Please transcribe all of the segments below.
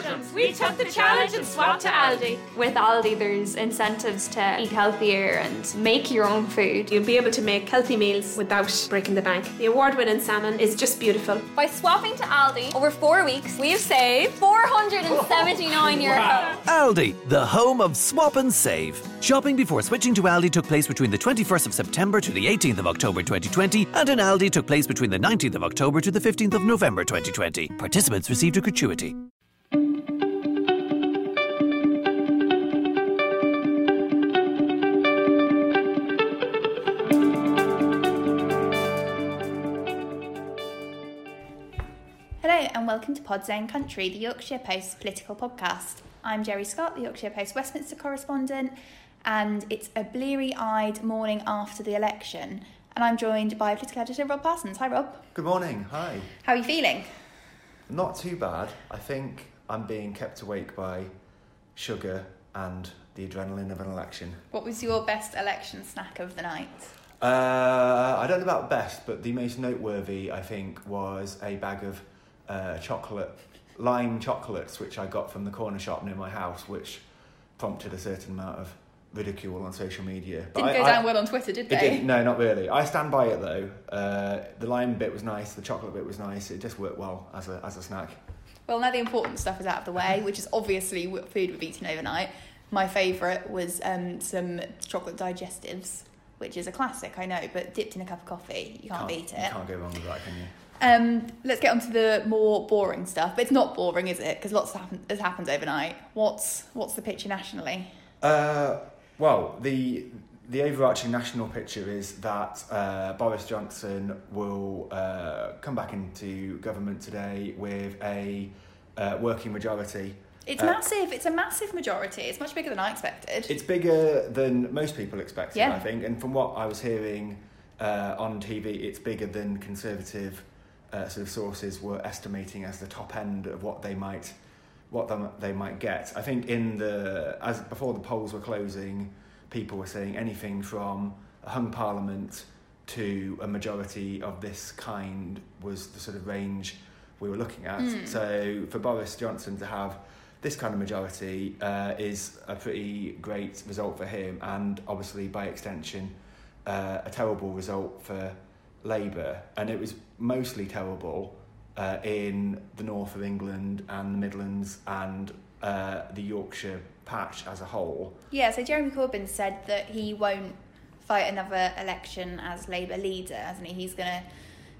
Belgians. We took the challenge and swapped to Aldi. With Aldi, there's incentives to eat healthier and make your own food. You'll be able to make healthy meals without breaking the bank. The award winning salmon is just beautiful. By swapping to Aldi over four weeks, we've saved 479 euro. Aldi, the home of swap and save. Shopping before switching to Aldi took place between the 21st of September to the 18th of October 2020, and in Aldi took place between the 19th of October to the 15th of November 2020. Participants received a gratuity. Welcome to Pod Zone Country, the Yorkshire Post political podcast. I'm Jerry Scott, the Yorkshire Post Westminster correspondent, and it's a bleary eyed morning after the election. And I'm joined by political editor Rob Parsons. Hi, Rob. Good morning. Hi. How are you feeling? Not too bad. I think I'm being kept awake by sugar and the adrenaline of an election. What was your best election snack of the night? Uh, I don't know about best, but the most noteworthy, I think, was a bag of uh, chocolate, lime chocolates, which I got from the corner shop near my house, which prompted a certain amount of ridicule on social media. But Didn't I- go I- down well on Twitter, did It they? didn't. No, not really. I stand by it though. Uh, the lime bit was nice. The chocolate bit was nice. It just worked well as a as a snack. Well, now the important stuff is out of the way, which is obviously what food we've eaten overnight. My favourite was um, some chocolate digestives, which is a classic, I know, but dipped in a cup of coffee, you can't, beat it. You can't go wrong with that, can you? Um, let's get on to the more boring stuff. But it's not boring, is it? Because lots happen- has happened overnight. What's what's the picture nationally? Uh, well, the the overarching national picture is that uh, Boris Johnson will uh, come back into government today with a uh, working majority. It's Uh, massive. It's a massive majority. It's much bigger than I expected. It's bigger than most people expected, Yeah. I think. And from what I was hearing uh, on TV, it's bigger than conservative uh, sort of sources were estimating as the top end of what they might what they might get. I think in the as before the polls were closing, people were saying anything from a hung parliament to a majority of this kind was the sort of range we were looking at. Mm. So for Boris Johnson to have this kind of majority uh, is a pretty great result for him, and obviously by extension, uh, a terrible result for Labour. And it was mostly terrible uh, in the north of England and the Midlands and uh, the Yorkshire patch as a whole. Yeah, so Jeremy Corbyn said that he won't fight another election as Labour leader, hasn't he? He's going to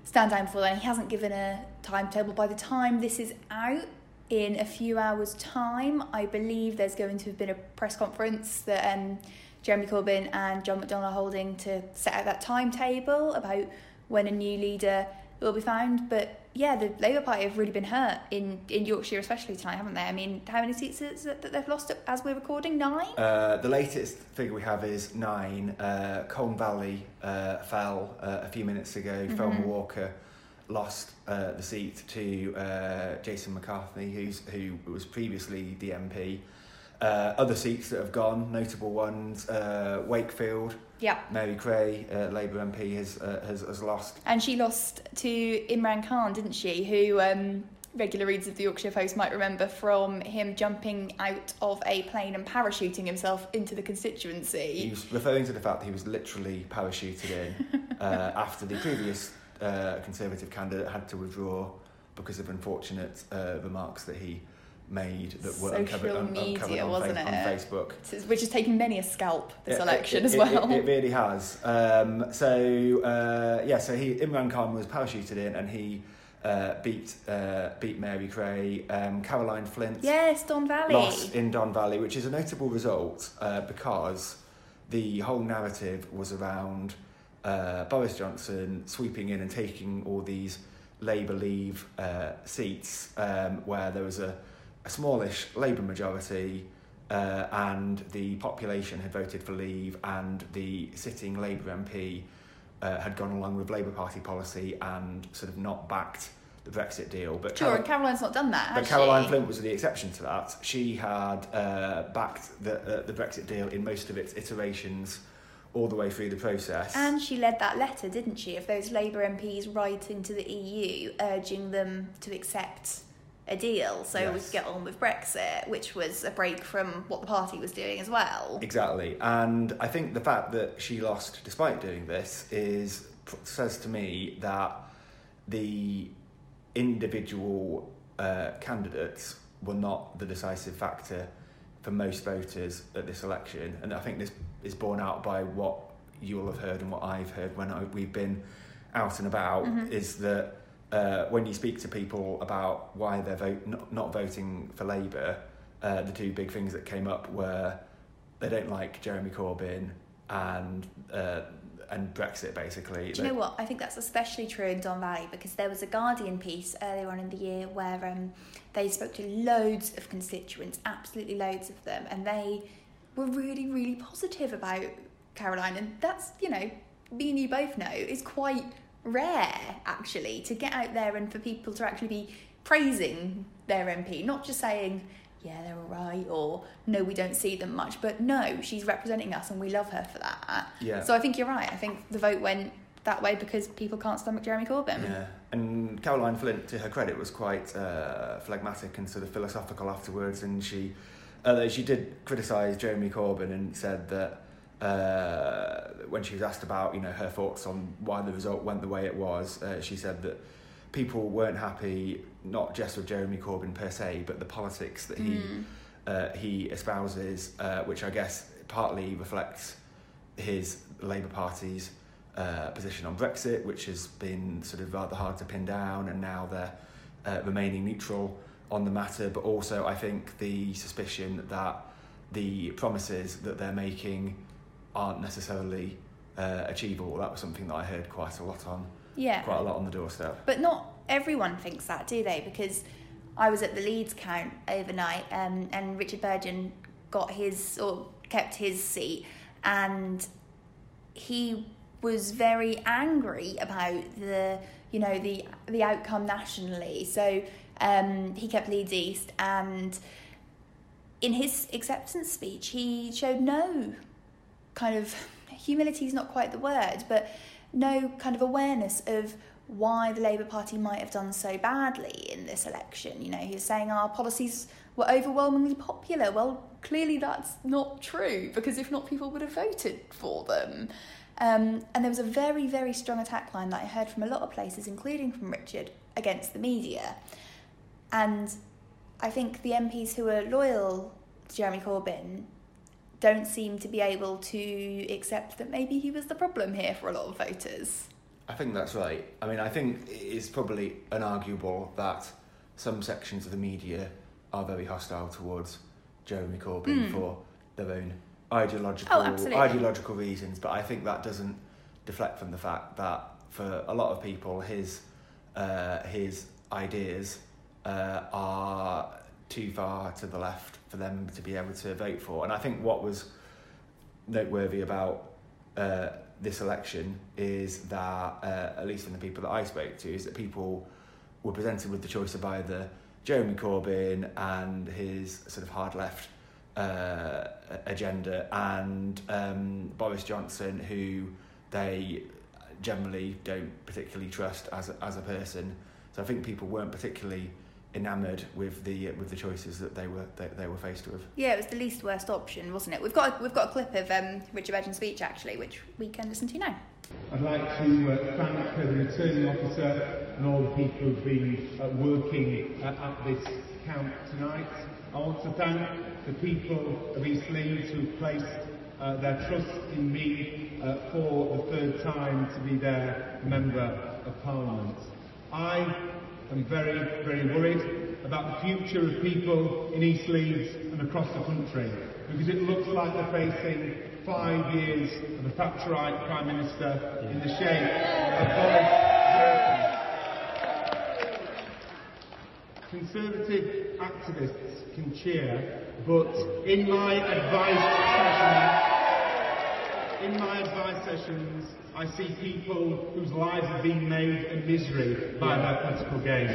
stand down for that. He hasn't given a timetable. By the time this is out, in a few hours' time, I believe there's going to have been a press conference that um, Jeremy Corbyn and John McDonnell are holding to set out that timetable about when a new leader will be found. But yeah, the Labour Party have really been hurt in, in Yorkshire, especially tonight, haven't they? I mean, how many seats is it that they've lost as we're recording? Nine? Uh, the latest figure we have is nine. Uh, Colne Valley uh, fell uh, a few minutes ago. Thelma Walker lost uh, the seat to uh, Jason McCartney, who's who was previously the MP. Uh, other seats that have gone, notable ones, uh, Wakefield, Yeah. Mary Creagh, uh, Labour MP, has, uh, has has lost. And she lost to Imran Khan, didn't she? Who um, regular readers of the Yorkshire Post might remember from him jumping out of a plane and parachuting himself into the constituency. He was referring to the fact that he was literally parachuted in uh, after the previous uh, Conservative candidate had to withdraw because of unfortunate uh, remarks that he made that were uncovered, un- media, uncovered on, Fa- on? Facebook. Which has taken many a scalp this It- election it, as it- well. It, it really has. Um, so uh, yeah, so he Imran Khan was parachuted in and he uh, beat uh, beat Mary Creagh. Um, Caroline Flint yes, Don Valley. lost in Don Valley, which is a notable result uh, because the whole narrative was around uh, Boris Johnson sweeping in and taking all these Labour Leave uh, seats um, where there was a, a smallish Labour majority uh, and the population had voted for Leave and the sitting Labour MP uh, had gone along with Labour Party policy and sort of not backed the Brexit deal. But Sure, Caro- and Caroline's not done that, but Caroline she? Flint was the exception to that. She had uh, backed the, uh, the Brexit deal in most of its iterations all the way through the process. And she led that letter, didn't she, of those Labour MPs writing to the EU, urging them to accept a deal so we could get on with Brexit, which was a break from what the party was doing as well. Exactly, and I think the fact that she lost despite doing this is says to me that the individual uh, candidates were not the decisive factor for most voters at this election, and I think this is borne out by what you'll have heard and what I've heard when I, we've been out and about. Is that uh, when you speak to people about why they're vote, not, not voting for Labour, uh, the two big things that came up were they don't like Jeremy Corbyn and uh, and Brexit basically. Do you know what? I think that's especially true in Don Valley because there was a Guardian piece earlier on in the year where um, they spoke to loads of constituents, absolutely loads of them, and they were really, really positive about Caroline. And that's, you know, me and you both know, is quite rare actually to get out there and for people to actually be praising their MP, not just saying, yeah, they're all right, or no, we don't see them much, but no, she's representing us and we love her for that. Yeah. So I think you're right. I think the vote went that way because people can't stomach Jeremy Corbyn. Yeah, and Caroline Flint, to her credit, was quite uh, phlegmatic and sort of philosophical afterwards, and she, uh, she did criticise Jeremy Corbyn and said that uh, when she was asked about you know her thoughts on why the result went the way it was, uh, she said that people weren't happy not just with Jeremy Corbyn per se, but the politics that he uh, he espouses, uh, which I guess partly reflects his Labour Party's uh, position on Brexit, which has been sort of rather hard to pin down, and now they're uh, remaining neutral on the matter. But also, I think the suspicion that the promises that they're making aren't necessarily uh, achievable. That was something that I heard quite a lot on, Yeah. quite a lot on the doorstep. But not everyone thinks that, do they? Because I was at the Leeds count overnight, um, and Richard Burgon got his or kept his seat, and he was very angry about the you know the the outcome nationally. So um, he kept Leeds East, and in his acceptance speech, he showed no kind of humility is not quite the word, but no kind of awareness of why the Labour Party might have done so badly in this election. You know, he was saying our policies were overwhelmingly popular. Well, clearly that's not true because if not, people would have voted for them. Um, and there was a very, very strong attack line that I heard from a lot of places, including from Richard, against the media. And I think the MPs who are loyal to Jeremy Corbyn don't seem to be able to accept that maybe he was the problem here for a lot of voters. I think that's right. I mean, I think it's probably unarguable that some sections of the media are very hostile towards Jeremy Corbyn for their own ideological. Oh, ideological reasons. But I think that doesn't deflect from the fact that for a lot of people, his uh, his ideas uh, are too far to the left for them to be able to vote for. And I think what was noteworthy about uh, this election is that, uh, at least from the people that I spoke to, is that people were presented with the choice of either Jeremy Corbyn and his sort of hard left uh, agenda and um, Boris Johnson, who they generally don't particularly trust as a, as a person. So I think people weren't particularly enamoured with the with the choices that they were they, they were faced with. Yeah, it was the least worst option, wasn't it? We've got a, we've got a clip of um, Richard Burgon's speech actually, which we can listen to now. I'd like to uh, thank uh, the returning officer and all the people who've been uh, working uh, at this camp tonight. I want to thank the people of East Leeds who've placed uh, their trust in me uh, for the third time to be their Member of Parliament. I am very, very worried about the future of people in East Leeds and across the country because it looks like they're facing five years of a Thatcherite Prime Minister in the shape of Boris Johnson. Conservative activists can cheer, but in my advice sessions, in my advice sessions, I see people whose lives have been made a misery by their political gains.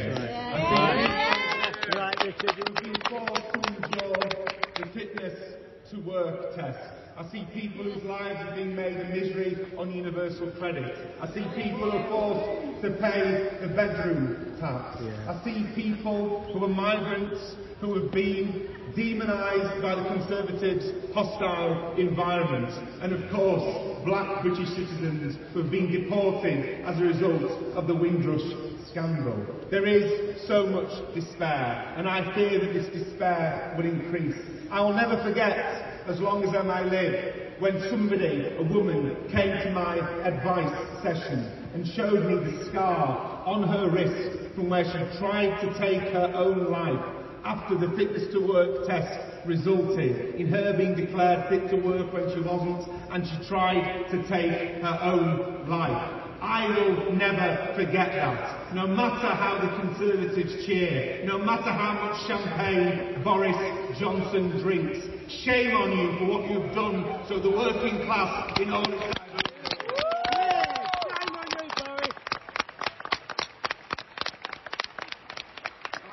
I see people who've been forced to endure the fitness to work test. I see people whose lives have been made a misery on universal credit. I see people who are forced to pay the bedroom tax. I see people who are migrants who have been demonised by the Conservatives' hostile environment. And of course, black British citizens who have been deported as a result of the Windrush scandal. There is so much despair, and I fear that this despair will increase. I will never forget, as long as I may live, when somebody, a woman, came to my advice session and showed me the scar on her wrist from where she tried to take her own life after the fitness to work test resulted in her being declared fit to work when she wasn't and she tried to take her own life. I will never forget that. No matter how the Conservatives cheer, no matter how much champagne Boris Johnson drinks, shame on you for what you've done so the working class in all its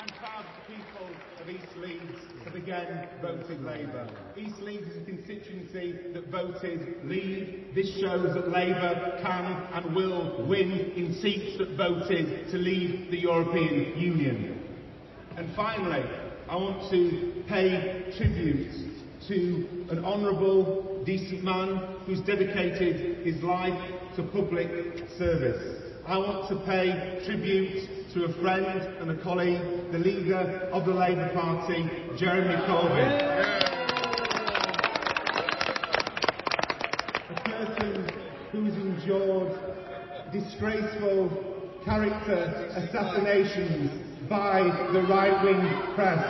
I'm proud that people of East Leeds have again voted Labour. East Leeds is a constituency that voted Leave. This shows that Labour can and will win in seats that voted to leave the European Union. And finally, I want to pay tribute to an honourable, decent man who's dedicated his life to public service. I want to pay tribute to a friend and a colleague, the leader of the Labour Party, Jeremy Corbyn. Who's endured disgraceful character assassinations by the right-wing press.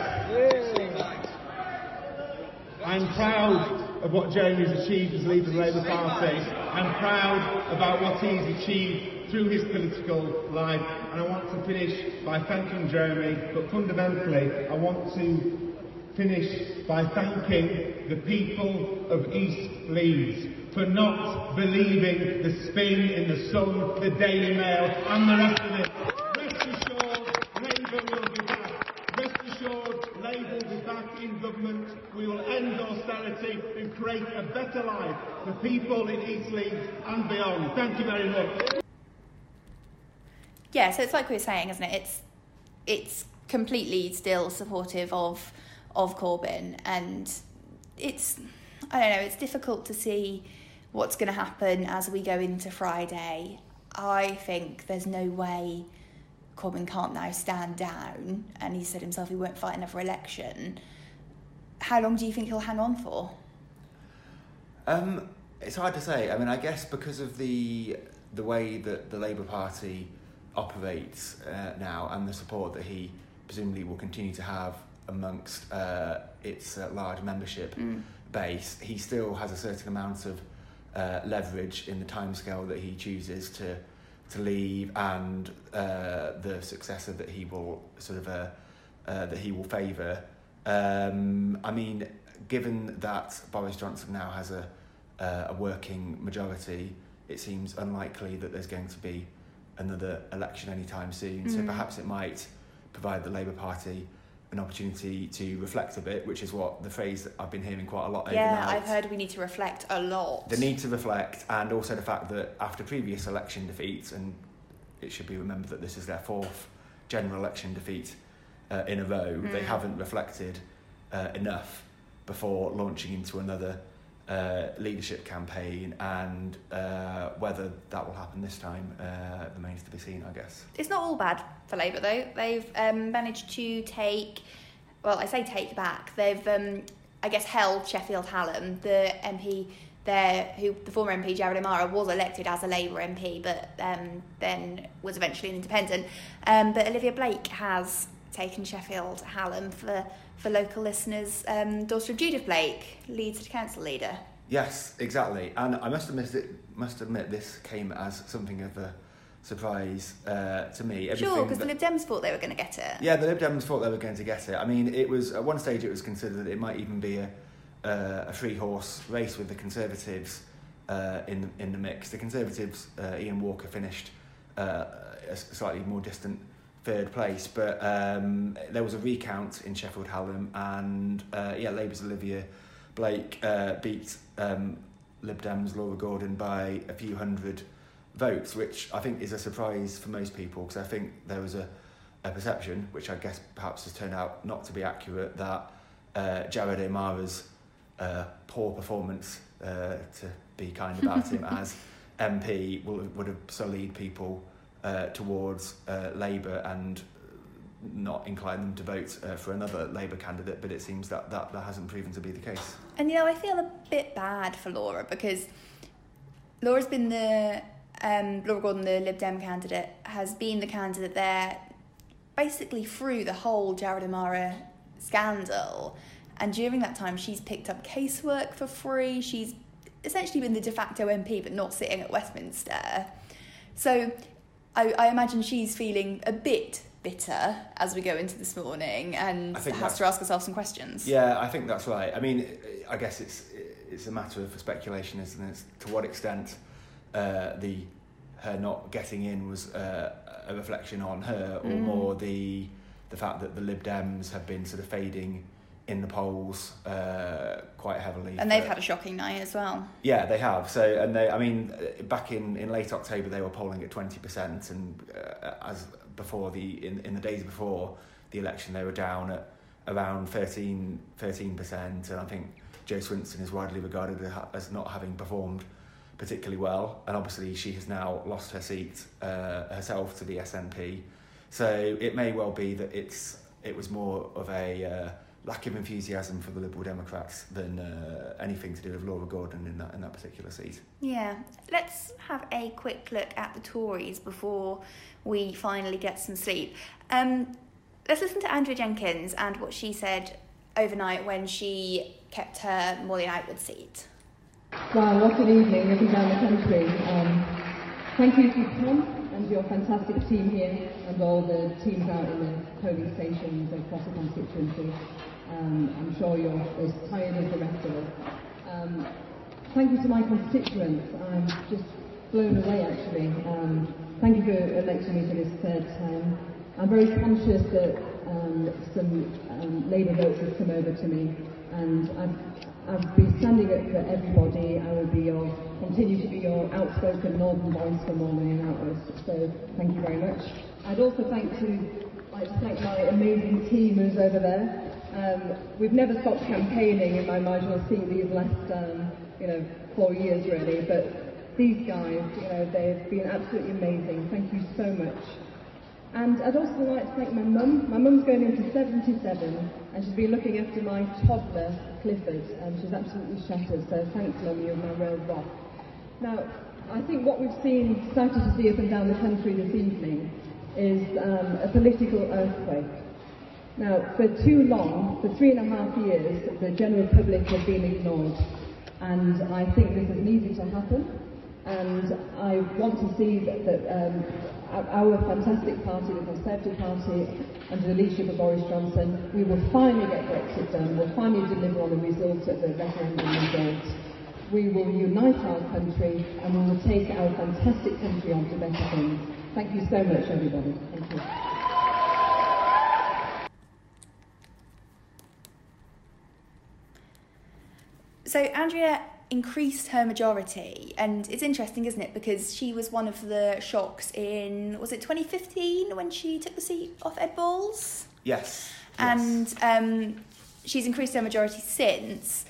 I'm proud of what Jeremy's achieved as leader of the Labour Party. I'm proud about what he's achieved through his political life. And I want to finish by thanking Jeremy, but fundamentally, I want to finish by thanking the people of East Leeds for not believing the spin in the Sun, the Daily Mail, and the rest of it. Rest assured, Labour will be back. Rest assured, Labour will be back in government. We will end austerity and create a better life for people in East Leeds and beyond. Thank you very much. yeah, so it's like we're saying, isn't it? It's it's completely still supportive of of Corbyn, and it's I don't know. It's difficult to see what's going to happen as we go into Friday. I think there's no way Corbyn can't now stand down, and he said himself he won't fight another election. How long do you think he'll hang on for? Um, it's hard to say. I mean, I guess because of the the way that the Labour Party operates uh, now and the support that he presumably will continue to have amongst uh, its uh, large membership base, he still has a certain amount of uh, leverage in the timescale that he chooses to to leave and uh, the successor that he will sort of uh, uh, that he will favour. Um, I mean, given that Boris Johnson now has a uh, a working majority, it seems unlikely that there's going to be another election anytime soon. So perhaps it might provide the Labour Party an opportunity to reflect a bit, which is what the phrase I've been hearing quite a lot Yeah, overnight. I've heard we need to reflect a lot. The need to reflect, and also the fact that after previous election defeats, and it should be remembered that this is their fourth general election defeat uh, in a row, they haven't reflected uh, enough before launching into another uh, leadership campaign, and uh, whether that will happen this time uh, remains to be seen, I guess. It's not all bad for Labour though. They've um, managed to take, well, I say take back. They've, um, I guess, held Sheffield Hallam. The MP there, who the former MP Jared O'Mara was elected as a Labour MP, but um, then was eventually an independent. Um, but Olivia Blake has taken Sheffield Hallam for for local listeners. Um, daughter of Judith Blake, Leeds City Council leader. Yes, exactly. And I must admit, it, must admit this came as something of a surprise uh, to me. Sure, because the Lib Dems thought they were going to get it. Yeah, the Lib Dems thought they were going to get it. I mean, it was at one stage it was considered that it might even be a uh, a free horse race with the Conservatives uh, in the, in the mix. The Conservatives, uh, Ian Walker finished uh, a slightly more distant third place, but um, there was a recount in Sheffield Hallam, and uh, yeah, Labour's Olivia Blake uh, beat um, Lib Dems Laura Gordon by a few hundred votes, which I think is a surprise for most people because I think there was a a perception, which I guess perhaps has turned out not to be accurate, that uh, Jared O'Mara's uh, poor performance, uh, to be kind about him, as MP will, would have sullied people uh, towards uh, Labour and not incline them to vote uh, for another Labour candidate, but it seems that, that that hasn't proven to be the case. And you know, I feel a bit bad for Laura because Laura's been the um, Laura Gordon, the Lib Dem candidate, has been the candidate there basically through the whole Jared O'Mara scandal. And during that time, she's picked up casework for free. She's essentially been the de facto MP, but not sitting at Westminster. So I, I imagine she's feeling a bit bitter as we go into this morning and has to ask herself some questions. Yeah, I think that's right. I mean, I guess it's it's a matter of speculation, isn't it? To what extent uh, the her not getting in was uh, a reflection on her, or Mm. more the the fact that the Lib Dems have been sort of fading in the polls uh, quite heavily. And they've had a shocking night as well. Yeah, they have. So, and they, I mean, uh, back in, in late October, they were polling at twenty percent, and uh, as before the in, in the days before the election, they were down at around 13 percent, and I think Jo Swinson is widely regarded as not having performed particularly well, and obviously she has now lost her seat uh, herself to the SNP. So it may well be that it's it was more of a uh, lack of enthusiasm for the Liberal Democrats than uh, anything to do with Laura Gordon in that in that particular seat. Yeah, let's have a quick look at the Tories before we finally get some sleep. Um, let's listen to Andrea Jenkyns and what she said overnight when she kept her Morley Outwood seat. Wow, what an evening looking down the country. Um, thank you to Tom and your fantastic team here and all the teams out in the polling stations across the constituency. Um, I'm sure you're as tired as the rest of us. Um, thank you to my constituents. I'm just blown away actually. Um, thank you for electing me for this third term. I'm very conscious that um, some um, Labour votes have come over to me and I've I've been standing up for everybody. I will be your, continue to be your outspoken northern voice for Morley and Outwood. So thank you very much. I'd also thank to, like to thank my amazing team who's over there. Um, we've never stopped campaigning in my marginal seat these last, um, you know, four years really. But these guys, you know, they've been absolutely amazing. Thank you so much. And I'd also like to thank my mum. My mum's going into 77 and she's been looking after my toddler, Clifford, and she's absolutely shattered. So thanks, mum, you're my real rock. Now, I think what we've seen, started to see up and down the country this evening is um, a political earthquake. Now, for too long, for three and a half years, the general public have been ignored. And I think this is easy to happen. And I want to see that, that um, our fantastic party, the Conservative Party, under the leadership of Boris Johnson, we will finally get Brexit done. We'll finally deliver on the results of the referendum results. We will unite our country and we will take our fantastic country on to better things. Thank you so much, everybody. Thank you. So Andrea increased her majority, and it's interesting, isn't it? Because she was one of the shocks in was it 2015 when she took the seat off Ed Balls, Yes. and um, she's increased her majority since.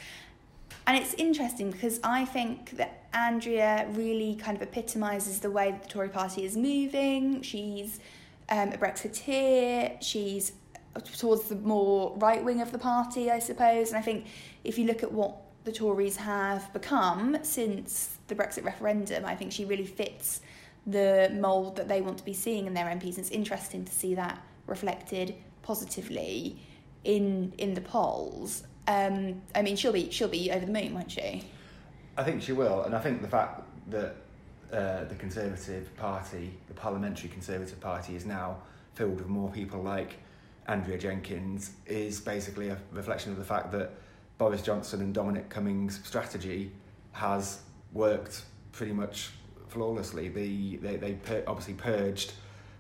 And it's interesting because I think that Andrea really kind of epitomises the way that the Tory party is moving. She's um, a Brexiteer. She's towards the more right wing of the party, I suppose. And I think if you look at what the Tories have become since the Brexit referendum, I think she really fits the mould that they want to be seeing in their MPs. It's interesting to see that reflected positively in in the polls. Um, I mean, she'll be she'll be over the moon, won't she? I think she will, and I think the fact that uh, the Conservative Party, the Parliamentary Conservative Party, is now filled with more people like Andrea Jenkyns is basically a reflection of the fact that Boris Johnson and Dominic Cummings' strategy has worked pretty much flawlessly. The, they they pur- obviously purged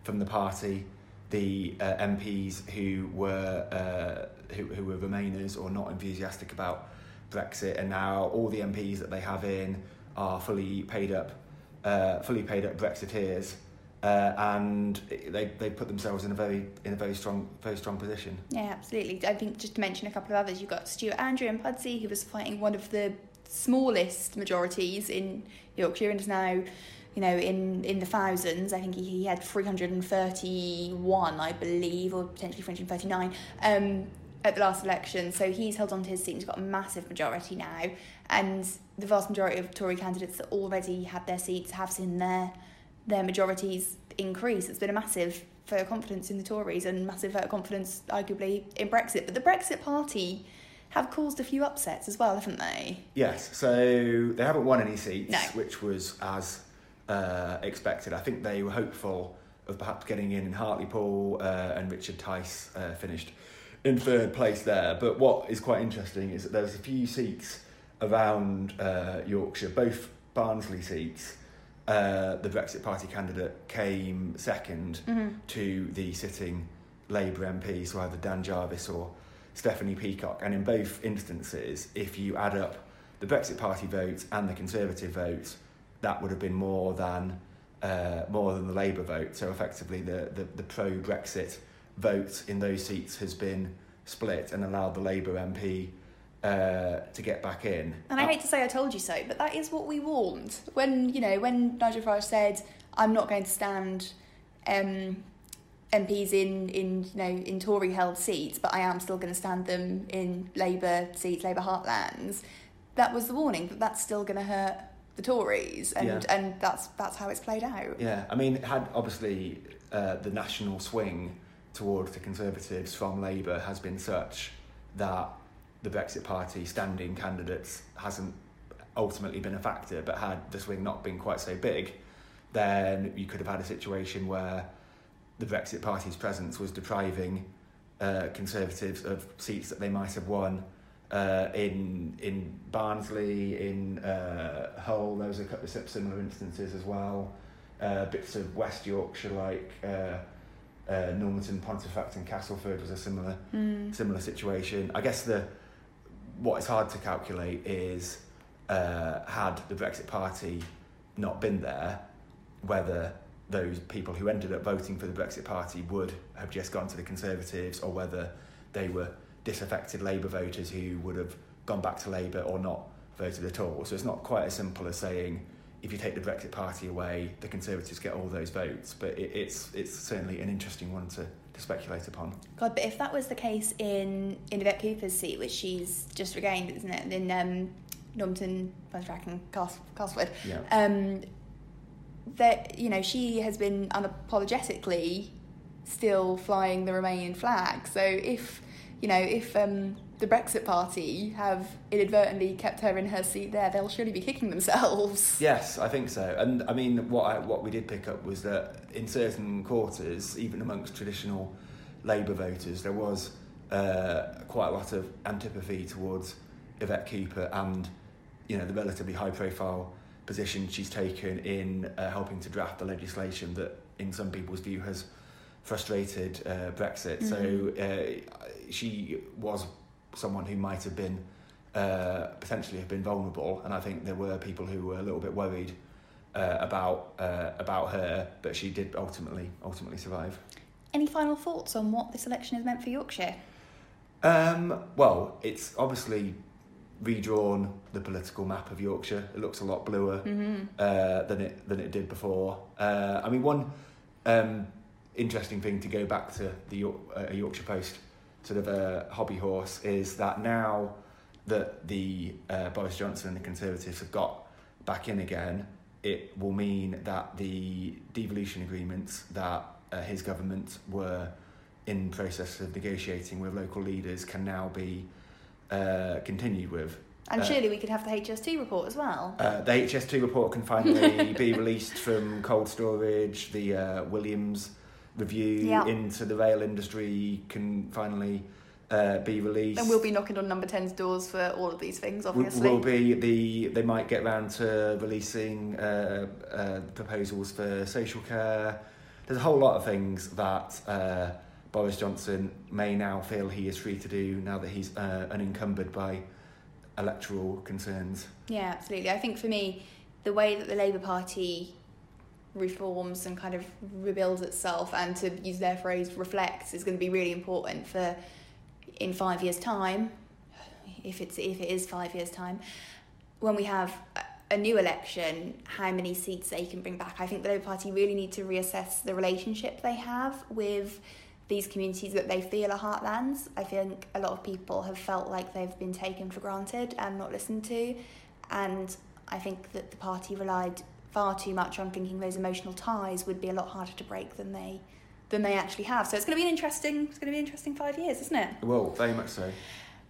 from the party the uh, MPs who were uh, who, who were Remainers or not enthusiastic about Brexit, and now all the MPs that they have in are fully paid up, uh, fully paid up Brexiteers, uh, and they they put themselves in a very in a very strong very strong position. Yeah, absolutely. I think just to mention a couple of others, you've got Stuart Andrew and Pudsey, who was fighting one of the smallest majorities in Yorkshire and is now, you know, in, in the thousands. I think he, he had 331, I believe, or potentially 339 um, at the last election. So he's held on to his seat and he's got a massive majority now. And the vast majority of Tory candidates that already had their seats have seen their, their majorities increase. It's been a massive vote of confidence in the Tories and massive vote of confidence, arguably, in Brexit. But the Brexit Party have caused a few upsets as well, haven't they? Yes, so they haven't won any seats, No. which was as uh, expected. I think they were hopeful of perhaps getting in in Hartlepool, uh, and Richard Tice uh, finished in third place there. But what is quite interesting is that there's a few seats around uh, Yorkshire, both Barnsley seats. Uh, the Brexit Party candidate came 2nd to the sitting Labour MP, so either Dan Jarvis or Stephanie Peacock. And in both instances, if you add up the Brexit Party vote and the Conservative vote, that would have been more than uh, more than the Labour vote. So effectively, the, the, the pro Brexit vote in those seats has been split and allowed the Labour MP uh, to get back in. And I hate to say I told you so, but that is what we warned. When, you know, when Nigel Farage said, I'm not going to stand um, MPs in, in, you know, in Tory held seats, but I am still going to stand them in Labour seats, Labour heartlands, that was the warning that that's still going to hurt the Tories. And, Yeah. and that's, that's how it's played out. Yeah, I mean, had obviously uh, the national swing towards the Conservatives from Labour has been such that the Brexit Party standing candidates hasn't ultimately been a factor, but had the swing not been quite so big, then you could have had a situation where the Brexit Party's presence was depriving uh, Conservatives of seats that they might have won uh, in in Barnsley, in uh, Hull. There was a couple of similar instances as well. Uh, bits of West Yorkshire, like uh, uh, Normanton, Pontefract, and Castleford, was a similar similar situation. I guess the what is hard to calculate is uh, had the Brexit Party not been there, whether those people who ended up voting for the Brexit Party would have just gone to the Conservatives or whether they were disaffected Labour voters who would have gone back to Labour or not voted at all. So it's not quite as simple as saying if you take the Brexit Party away, the Conservatives get all those votes. But it, it's it's certainly an interesting one to, to speculate upon. God, but if that was the case in in Yvette Cooper's seat, which she's just regained, isn't it? In um, Normanton, Pontefract, and Cas- Castleford, Yeah. um, that you know she has been unapologetically still flying the Romanian flag. So if you know if um, the Brexit Party have inadvertently kept her in her seat there, they'll surely be kicking themselves. Yes, I think so. And I mean, what I, what we did pick up was that in certain quarters, even amongst traditional Labour voters, there was uh, quite a lot of antipathy towards Yvette Cooper and you know the relatively high-profile position she's taken in uh, helping to draft the legislation that, in some people's view, has frustrated uh, Brexit. So uh, she was someone who might have been uh, potentially have been vulnerable, and I think there were people who were a little bit worried uh, about uh, about her, but she did ultimately ultimately survive. Any final thoughts on what this election has meant for Yorkshire? Um, well, it's obviously redrawn the political map of Yorkshire. It looks a lot bluer uh, than it than it did before. Uh, I mean, one um, interesting thing to go back to the York, uh, Yorkshire Post sort of a hobby horse is that now that the uh, Boris Johnson and the Conservatives have got back in again, it will mean that the devolution agreements that uh, his government were in process of negotiating with local leaders can now be uh, continued with. And Uh, surely we could have the HS2 report as well. Uh, the HS2 report can finally be released from cold storage. The uh, Williams review Yeah. into the rail industry can finally uh, be released. And we'll be knocking on number 10's doors for all of these things, obviously. will be the they might get round to releasing uh, uh, proposals for social care. There's a whole lot of things that uh, Boris Johnson may now feel he is free to do now that he's uh, unencumbered by electoral concerns. Yeah, absolutely. I think for me, the way that the Labour Party reforms and kind of rebuilds itself and to use their phrase reflects is going to be really important for in five years time if it's if it is five years time when we have a new election how many seats they can bring back. I think the labour party really need to reassess the relationship they have with these communities that they feel are heartlands. I think a lot of people have felt like they've been taken for granted and not listened to and i think that the party relied far too much on thinking those emotional ties would be a lot harder to break than they than they actually have. So it's going to be an interesting it's going to be an interesting five years, isn't it? Well, very much so.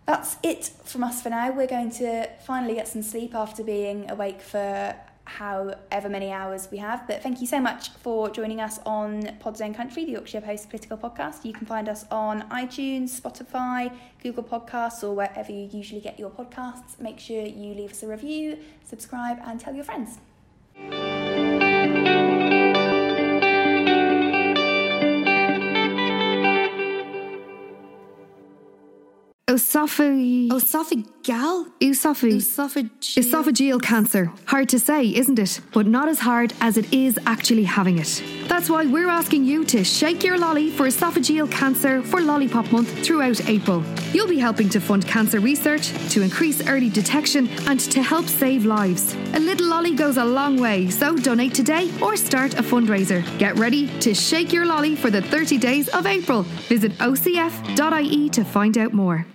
That's it from us for now. We're going to finally get some sleep after being awake for however many hours we have. But thank you so much for joining us on Podzone Country, the Yorkshire Post political podcast. You can find us on iTunes, Spotify, Google Podcasts, or wherever you usually get your podcasts. Make sure you leave us a review, subscribe, and tell your friends. Esophageal. Esophageal? Esophageal. Esophageal cancer. Hard to say, isn't it? But not as hard as it is actually having it. That's why we're asking you to shake your lolly for esophageal cancer for Lollipop Month throughout April. You'll be helping to fund cancer research, to increase early detection, and to help save lives. A little lolly goes a long way, so donate today or start a fundraiser. Get ready to shake your lolly for the 30 days of April. Visit ocf.ie to find out more.